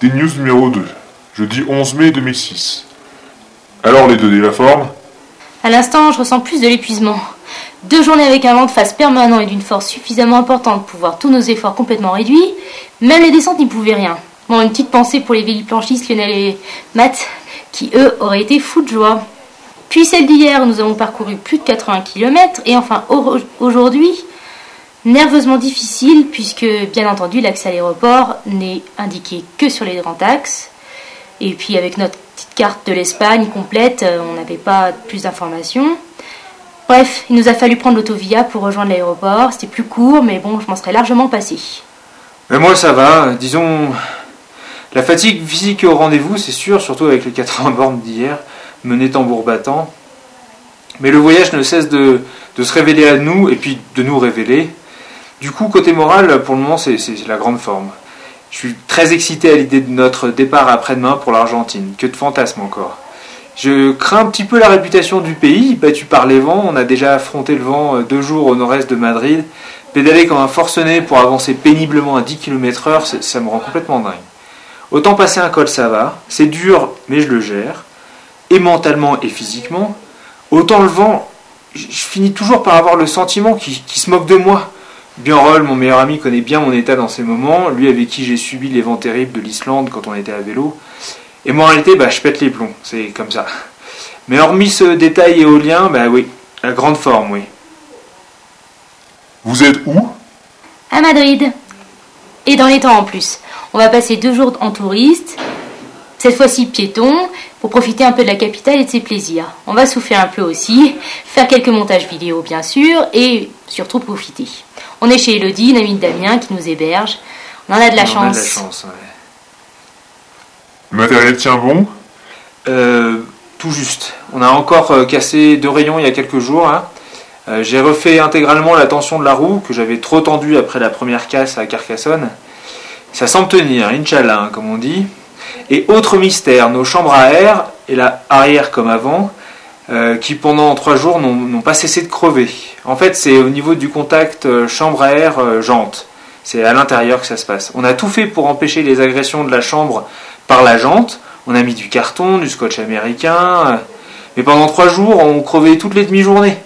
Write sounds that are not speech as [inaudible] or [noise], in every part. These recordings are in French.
Des news numéro 2, jeudi 11 mai 2006. Alors les données, la forme À l'instant, je ressens plus de l'épuisement. Deux journées avec un vent de face permanent et d'une force suffisamment importante pour voir tous nos efforts complètement réduits, même les descentes n'y pouvaient rien. Bon, une petite pensée pour les véliplanchistes Lionel et Matt, qui eux auraient été fous de joie. Puis celle d'hier, nous avons parcouru plus de 80 km, et enfin aujourd'hui, nerveusement difficile, puisque bien entendu l'accès à l'aéroport n'est indiqué que sur les grands axes. Et puis avec notre petite carte de l'Espagne complète, euh, on n'avait pas plus d'informations. Bref, il nous a fallu prendre l'autovia pour rejoindre l'aéroport. C'était plus court, mais bon, je m'en serais largement passé. Mais moi, ça va. Disons, la fatigue physique au rendez-vous, c'est sûr, surtout avec les 80 bornes d'hier, mené tambour battant. Mais le voyage ne cesse de, de, se révéler à nous et puis de nous révéler. Du coup, côté moral, pour le moment, c'est la grande forme. Je suis très excité à l'idée de notre départ après-demain pour l'Argentine. Que de fantasmes encore. Je crains un petit peu la réputation du pays, battu par les vents. On a déjà affronté le vent euh, deux jours au nord-est de Madrid. Pédaler comme un forcené pour avancer péniblement à 10 km/h, ça me rend complètement dingue. Autant passer un col, ça va. C'est dur, mais je le gère. Et mentalement et physiquement. Autant le vent, je finis toujours par avoir le sentiment qu'il se moque de moi. Bienrol, mon meilleur ami, connaît bien mon état dans ces moments, lui avec qui j'ai subi les vents terribles de l'Islande quand on était à vélo. Et moi en réalité, bah, je pète les plombs, c'est comme ça. Mais hormis ce détail éolien, bah oui, la grande forme, oui. Vous êtes où? À Madrid. Et dans les temps en plus. On va passer deux jours en touriste, cette fois-ci piéton, pour profiter un peu de la capitale et de ses plaisirs. On va souffler un peu aussi, faire quelques montages vidéo bien sûr, et surtout profiter. On est chez Elodie, une amie de Damien qui nous héberge. On en a de la chance. A de la chance Le matériel tient bon? Euh, Tout juste. On a encore euh, cassé deux rayons il y a quelques jours. Hein. Euh, j'ai refait intégralement la tension de la roue que j'avais trop tendue après la première casse à Carcassonne. Ça semble tenir, Inch'Allah, hein, comme on dit. Et autre mystère, nos chambres à air, et la arrière comme avant, euh, qui pendant trois jours n'ont pas cessé de crever. En fait, c'est au niveau du contact euh, chambre à air euh, jante. C'est à l'intérieur que ça se passe. On a tout fait pour empêcher les agressions de la chambre par la jante. On a mis du carton, du scotch américain. Mais pendant trois jours, on crevait toutes les demi-journées.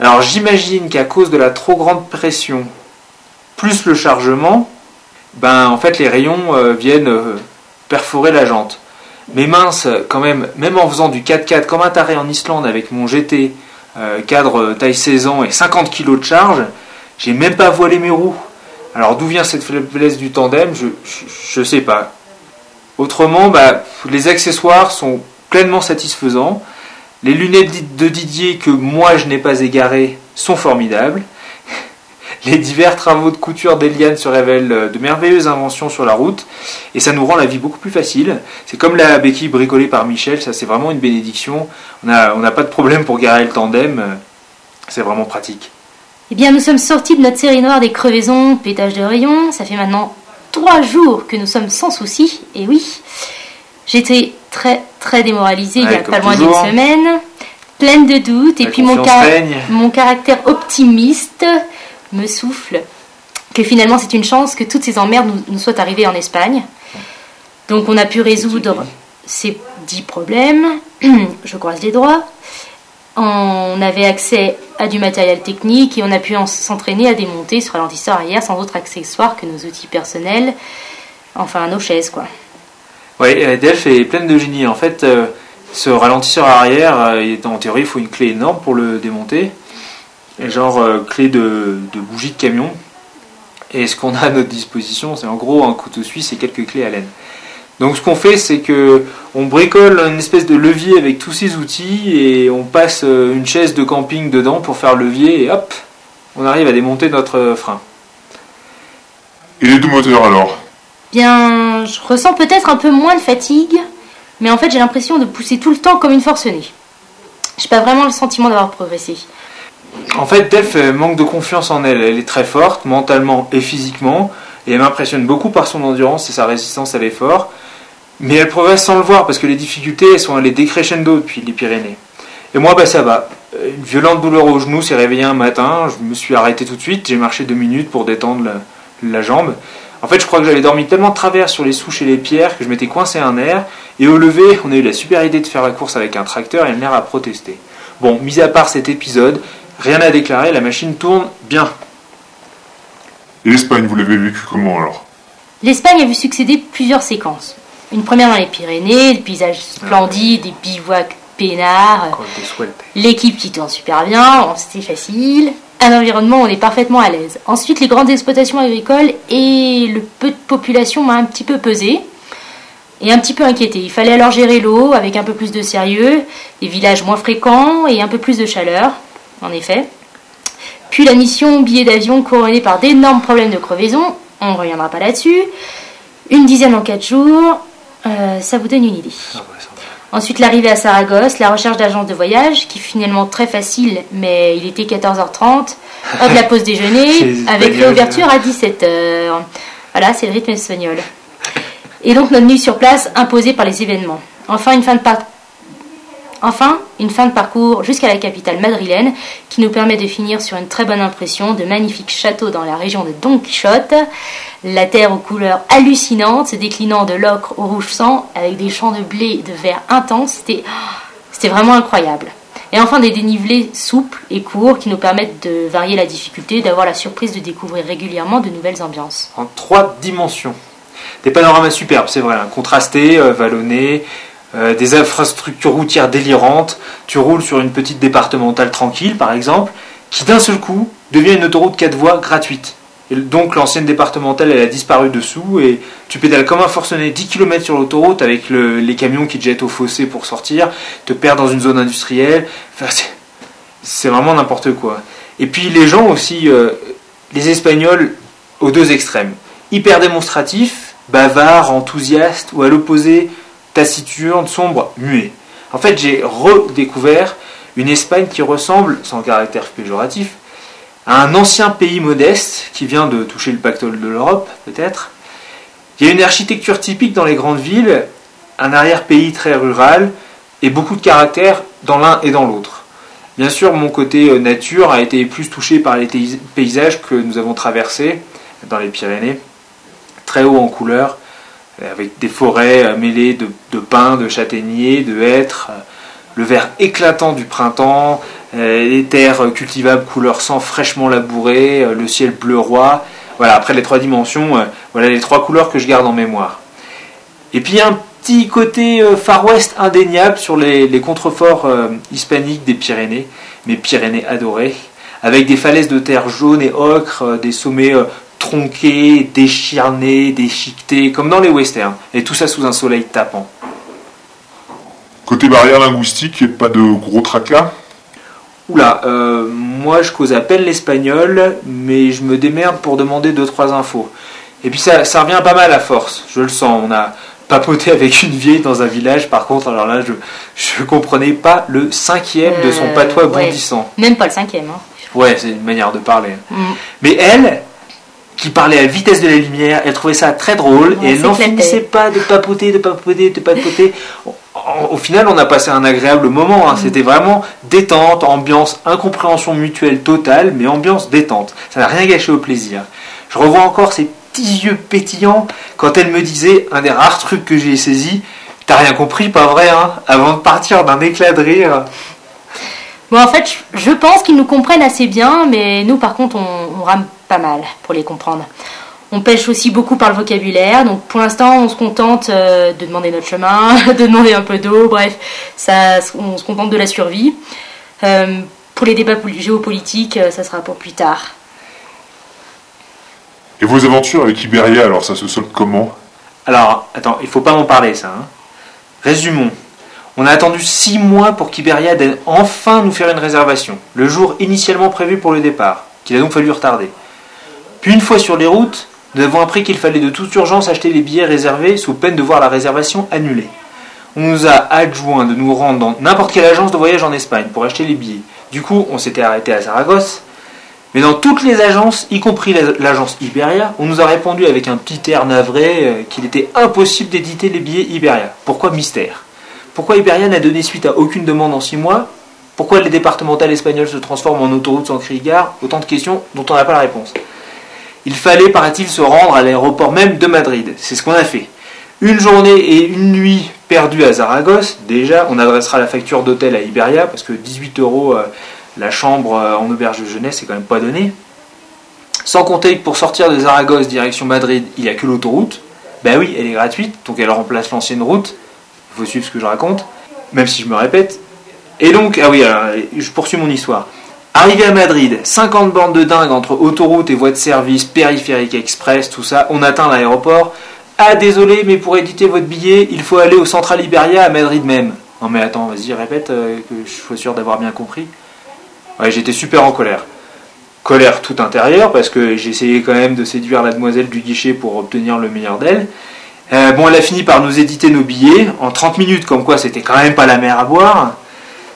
Alors j'imagine qu'à cause de la trop grande pression, plus le chargement, ben en fait les rayons viennent perforer la jante. Mais mince, quand même, même en faisant du 4x4 comme un taré en Islande avec mon GT, euh, cadre taille 16 ans et 50 kg de charge, j'ai même pas voilé mes roues. Alors d'où vient cette faiblesse du tandem Je ne sais pas. Autrement, bah, les accessoires sont pleinement satisfaisants. Les lunettes de Didier que moi je n'ai pas égarées sont formidables. Les divers travaux de couture d'Eliane se révèlent euh, de merveilleuses inventions sur la route et ça nous rend la vie beaucoup plus facile. C'est comme la béquille bricolée par Michel, ça c'est vraiment une bénédiction. On n'a pas de problème pour garer le tandem, euh, c'est vraiment pratique. Eh bien, nous sommes sortis de notre série noire des crevaisons, pétage de rayons. Ça fait maintenant trois jours que nous sommes sans soucis, et oui, j'étais très très démoralisée il y a pas loin d'une semaine, pleine de doutes, et puis mon, mon caractère optimiste me souffle que finalement c'est une chance que toutes ces emmerdes nous, soient arrivées en Espagne. Donc on a pu résoudre ces dix problèmes, [clears throat] je croise les doigts. On avait accès à du matériel technique et on a pu s'entraîner à démonter ce ralentisseur arrière sans autre accessoire que nos outils personnels, enfin nos chaises quoi. Oui, Delph est pleine de génie. En fait, euh, ce ralentisseur arrière, euh, en théorie, il faut une clé énorme pour le démonter genre euh, clé de, bougie de camion. Et ce qu'on a à notre disposition, c'est en gros un couteau suisse et quelques clés à laine. Donc ce qu'on fait, c'est que on bricole une espèce de levier avec tous ces outils et on passe euh, une chaise de camping dedans pour faire levier et hop, on arrive à démonter notre frein. Et les deux moteurs alors Bien, je ressens peut-être un peu moins de fatigue, mais en fait j'ai l'impression de pousser tout le temps comme une forcenée. J'ai pas vraiment le sentiment d'avoir progressé. En fait, Delph manque de confiance en elle. Elle est très forte, mentalement et physiquement, et elle m'impressionne beaucoup par son endurance et sa résistance à l'effort. Mais elle progresse sans le voir, parce que les difficultés, sont allées décrescendo depuis les Pyrénées. Et moi, bah, ça va. Une violente douleur au genou s'est réveillée un matin, je me suis arrêté tout de suite, j'ai marché deux minutes pour détendre la, jambe. En fait, je crois que j'avais dormi tellement de travers sur les souches et les pierres que je m'étais coincé un air. Et au lever, on a eu la super idée de faire la course avec un tracteur et un air à protester. Bon, mis à part cet épisode, rien à déclarer, la machine tourne bien. Et l'Espagne, vous l'avez vécu comment alors? L'Espagne a vu succéder plusieurs séquences. Une première dans les Pyrénées, des paysages splendides, des bivouacs peinards, l'équipe qui tourne super bien, c'était facile. Un environnement où on est parfaitement à l'aise. Ensuite, les grandes exploitations agricoles et le peu de population m'a un petit peu pesé et un petit peu inquiété. Il fallait alors gérer l'eau avec un peu plus de sérieux, des villages moins fréquents et un peu plus de chaleur, en effet. Puis la mission billet d'avion couronnée par d'énormes problèmes de crevaison, on ne reviendra pas là-dessus. Une dizaine en quatre jours, euh, ça vous donne une idée. Ah ouais, ça va. Ensuite, l'arrivée à Saragosse, la recherche d'agence de voyage, qui finalement très facile, mais il était 14h30. [laughs] Hop, la pause déjeuner, avec réouverture à 17h. Voilà, c'est le rythme espagnol. Et donc, notre venue sur place imposée par les événements. Enfin, une fin de, par- enfin, une fin de parcours jusqu'à la capitale madrilène, qui nous permet de finir sur une très bonne impression de magnifiques châteaux dans la région de Don Quichotte. La terre aux couleurs hallucinantes, se déclinant de l'ocre au rouge sang, avec des champs de blé de vert intense. C'était, c'était vraiment incroyable. Et enfin des dénivelés souples et courts qui nous permettent de varier la difficulté, d'avoir la surprise de découvrir régulièrement de nouvelles ambiances. En trois dimensions. Des panoramas superbes, c'est vrai, hein, contrastés, euh, vallonnés, euh, des infrastructures routières délirantes. Tu roules sur une petite départementale tranquille, par exemple, qui d'un seul coup devient une autoroute 4 voies gratuite. Donc l'ancienne départementale, elle a disparu dessous et tu pédales comme un forcené 10 km sur l'autoroute avec le- les camions qui te jettent au fossé pour sortir, te perdre dans une zone industrielle. C'est vraiment n'importe quoi. Et puis les gens aussi, euh, les Espagnols aux deux extrêmes. Hyper démonstratifs, bavards, enthousiastes, ou à l'opposé, taciturnes, sombres, muets. En fait, j'ai redécouvert une Espagne qui ressemble, sans caractère péjoratif, à un ancien pays modeste qui vient de toucher le pactole de l'Europe, peut-être. Il y a une architecture typique dans les grandes villes, un arrière-pays très rural, et beaucoup de caractère dans l'un et dans l'autre. Bien sûr, mon côté euh, nature a été plus touché par les paysages que nous avons traversés dans les Pyrénées, très haut en couleur, euh, avec des forêts euh, mêlées de, pins, de châtaigniers, de hêtres, euh, le vert éclatant du printemps, euh, les terres euh, cultivables couleur sang fraîchement labourées, euh, le ciel bleu roi. Voilà, après les trois dimensions, euh, voilà les trois couleurs que je garde en mémoire. Et puis un petit côté euh, Far West indéniable sur les, les contreforts euh, hispaniques des Pyrénées, mes Pyrénées adorées, avec des falaises de terre jaune et ocre, euh, des sommets tronqués, décharnés, déchiquetés, comme dans les westerns, et tout ça sous un soleil tapant. Côté barrière linguistique, pas de gros tracas? Oula, euh, moi je cause à peine l'espagnol, mais je me démerde pour demander deux trois infos. Et puis ça, ça revient pas mal à force, je le sens. On a papoté avec une vieille dans un village, par contre, alors là je, je comprenais pas le cinquième de son Euh, patois ouais. bondissant. Même pas le cinquième. Hein. Ouais, c'est une manière de parler. Mm. Mais elle, qui parlait à la vitesse de la lumière, elle trouvait ça très drôle et elle n'en finissait pas de papoter, de papoter, de papoter. Au- final, on a passé un agréable moment. hein. C'était vraiment détente, ambiance, incompréhension mutuelle totale, mais ambiance détente. Ça n'a rien gâché au plaisir. Je revois encore ses petits yeux pétillants quand elle me disait un des rares trucs que j'ai saisi. T'as rien compris, pas vrai, hein Avant de partir d'un éclat de rire. Bon, en fait, je- pense qu'ils nous comprennent assez bien, mais nous, par contre, on, on rame pas mal pour les comprendre. On pêche aussi beaucoup par le vocabulaire, donc pour l'instant, on se contente euh, de demander notre chemin, [laughs] de demander un peu d'eau, bref, ça, on se contente de la survie. Euh, pour les débats poli- géopolitiques, euh, ça sera pour plus tard. Et vos aventures avec Iberia, alors ça se solde comment? Alors, attends, il faut pas m'en parler, ça. hein. Résumons. On a attendu six mois pour qu'Iberia daigne enfin nous faire une réservation, le jour initialement prévu pour le départ, qu'il a donc fallu retarder. Puis une fois sur les routes, nous avons appris qu'il fallait de toute urgence acheter les billets réservés sous peine de voir la réservation annulée. On nous a adjoint de nous rendre dans n'importe quelle agence de voyage en Espagne pour acheter les billets. Du coup, on s'était arrêté à Saragosse, mais dans toutes les agences, y compris la- l'agence Iberia, on nous a répondu avec un petit air navré euh, qu'il était impossible d'éditer les billets Iberia. Pourquoi mystère? Pourquoi Iberia n'a donné suite à aucune demande en six mois? Pourquoi les départementales espagnoles se transforment en autoroutes sans cri gare Autant de questions dont on n'a pas la réponse. Il fallait, paraît-il, se rendre à l'aéroport même de Madrid. C'est ce qu'on a fait. Une journée et une nuit perdues à Zaragoze. Déjà, on adressera la facture d'hôtel à Iberia, parce que 18 euros euh, la chambre euh, en auberge de jeunesse, c'est quand même pas donné. Sans compter que pour sortir de Zaragoze direction Madrid, il n'y a que l'autoroute. Ben oui, elle est gratuite, donc elle remplace l'ancienne route. Faut suivre ce que je raconte, même si je me répète. Et donc, ah oui, je poursuis mon histoire. Arrivé à Madrid, 50 bornes de dingue entre autoroute et voie de service, périphérique express, tout ça, on atteint l'aéroport. Ah désolé, mais pour éditer votre billet, il faut aller au Central Iberia à Madrid même. Non mais attends, vas-y, répète, euh, que je sois sûr d'avoir bien compris. J'étais super en colère. Colère tout intérieure, parce que j'essayais quand même de séduire la demoiselle du guichet pour obtenir le meilleur d'elle. Euh, bon, elle a fini par nous éditer nos billets en 30 minutes, comme quoi c'était quand même pas la mer à boire.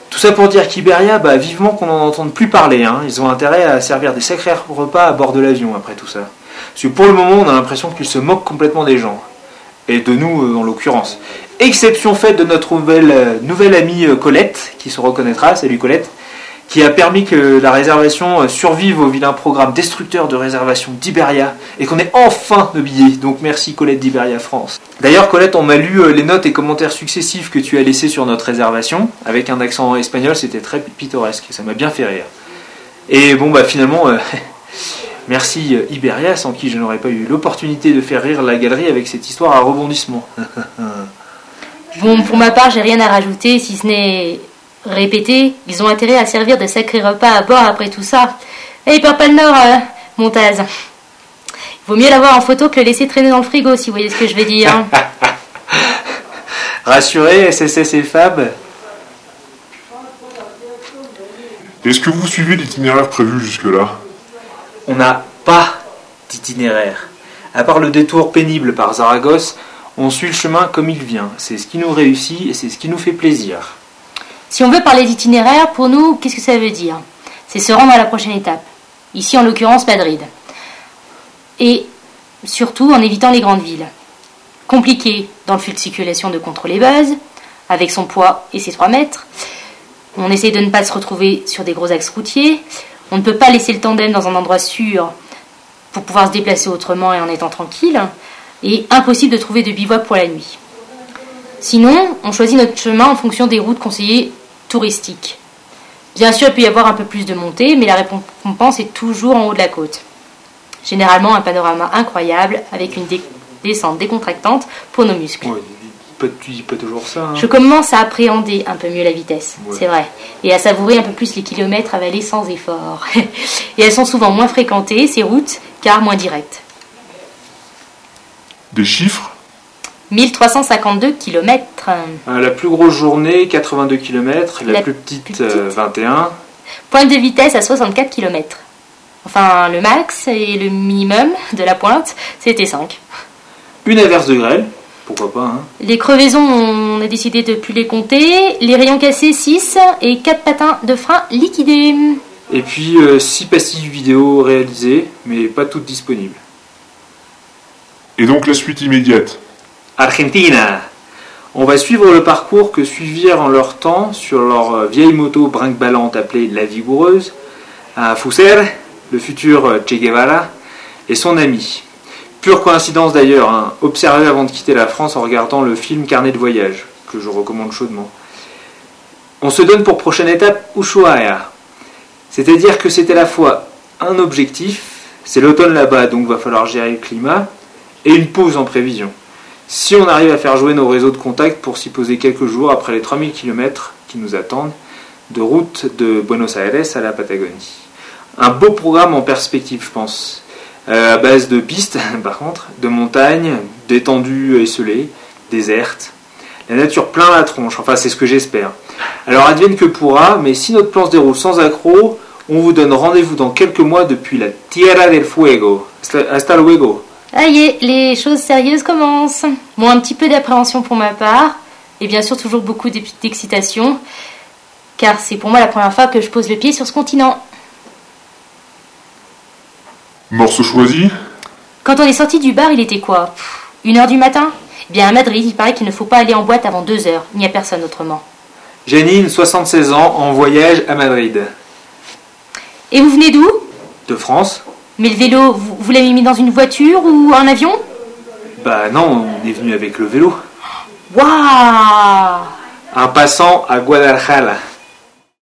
Tout ça pour dire qu'Iberia, bah, vivement qu'on n'en entende plus parler. Hein. Ils ont intérêt à servir des sacrés repas à bord de l'avion après tout ça. Parce que pour le moment, on a l'impression qu'ils se moquent complètement des gens. Et de nous, euh, en l'occurrence. Exception faite de notre nouvelle, euh, nouvelle amie Colette, qui se reconnaîtra. Salut Colette qui a permis que la réservation euh, survive au vilain programme destructeur de réservation d'Iberia et qu'on ait enfin nos billets. Donc merci Colette d'Iberia France. D'ailleurs Colette, on m'a lu euh, les notes et commentaires successifs que tu as laissés sur notre réservation. Avec un accent espagnol, c'était très pittoresque. Ça m'a bien fait rire. Et bon, bah finalement, euh, [laughs] merci Iberia, sans qui je n'aurais pas eu l'opportunité de faire rire la galerie avec cette histoire à rebondissement. [laughs] bon, pour ma part, j'ai rien à rajouter, si ce n'est Répétez, ils ont intérêt à servir de sacrés repas à bord après tout ça. Et perd pas le nord, euh, Montaz. Il vaut mieux l'avoir en photo que le laisser traîner dans le frigo, si vous voyez ce que je veux dire. [laughs] Rassuré, SSS et Fab Est-ce que vous suivez l'itinéraire prévu jusque-là? On n'a pas d'itinéraire. À part le détour pénible par Zaragoze, on suit le chemin comme il vient. C'est ce qui nous réussit et c'est ce qui nous fait plaisir. Si on veut parler d'itinéraire, pour nous, qu'est-ce que ça veut dire? C'est se rendre à la prochaine étape. Ici, en l'occurrence, Madrid. Et surtout en évitant les grandes villes. Compliqué dans le flux de circulation de contrôler Buzz, avec son poids et ses 3 mètres. On essaie de ne pas se retrouver sur des gros axes routiers. On ne peut pas laisser le tandem dans un endroit sûr pour pouvoir se déplacer autrement et en étant tranquille. Et impossible de trouver de bivouac pour la nuit. Sinon, on choisit notre chemin en fonction des routes conseillées touristique. Bien sûr, il peut y avoir un peu plus de montée, mais la récompense est toujours en haut de la côte. Généralement, un panorama incroyable avec une descente décontractante pour nos muscles. Ouais, peut, toujours ça. Hein. Je commence à appréhender un peu mieux la vitesse, c'est vrai, et à savourer un peu plus les kilomètres avalés sans effort. [laughs] et elles sont souvent moins fréquentées, ces routes, car moins directes. Des chiffres? 1352 km. Euh, la plus grosse journée, 82 km. La, plus petite, 21. Euh, pointe de vitesse à 64 km. Enfin, le max et le minimum de la pointe, c'était 5. Une averse de grêle, pourquoi pas. Hein. Les crevaisons, on a décidé de plus les compter. Les rayons cassés, 6. Et 4 patins de frein liquidés. Et puis 6 euh, pastilles vidéo réalisées, mais pas toutes disponibles. Et donc la suite immédiate Argentina. On va suivre le parcours que suivirent en leur temps sur leur euh, vieille moto brinque-ballante appelée La Vigoureuse, à le futur euh, Che Guevara, et son ami. Pure coïncidence d'ailleurs, hein, observé avant de quitter la France en regardant le film Carnet de voyage, que je recommande chaudement. On se donne pour prochaine étape Ushuaia. C'est-à-dire que c'est à la fois un objectif, c'est l'automne là-bas, donc va falloir gérer le climat, et une pause en prévision si on arrive à faire jouer nos réseaux de contact pour s'y poser quelques jours après les 3000 km qui nous attendent de route de Buenos Aires à la Patagonie. Un beau programme en perspective, je pense. Euh, à base de pistes, [laughs] par contre, de montagnes, d'étendues esselées, désertes. La nature plein la tronche, enfin c'est ce que j'espère. Alors advienne que pourra, mais si notre plan se déroule sans accroc, on vous donne rendez-vous dans quelques mois depuis la Tierra del Fuego. Hasta luego. Aïe, les choses sérieuses commencent. Bon, un petit peu d'appréhension pour ma part, et bien sûr toujours beaucoup d'excitation, car c'est pour moi la première fois que je pose le pied sur ce continent. Morceau choisi? Quand on est sorti du bar, il était quoi? Une heure du matin? Eh Bien à Madrid, il paraît qu'il ne faut pas aller en boîte avant deux heures. Il n'y a personne autrement. Janine, 76 ans, en voyage à Madrid. Et vous venez d'où? De France. Mais le vélo, vous, vous l'avez mis dans une voiture ou un avion? Bah non, on est venu avec le vélo. Waouh Un passant à Guadalajara.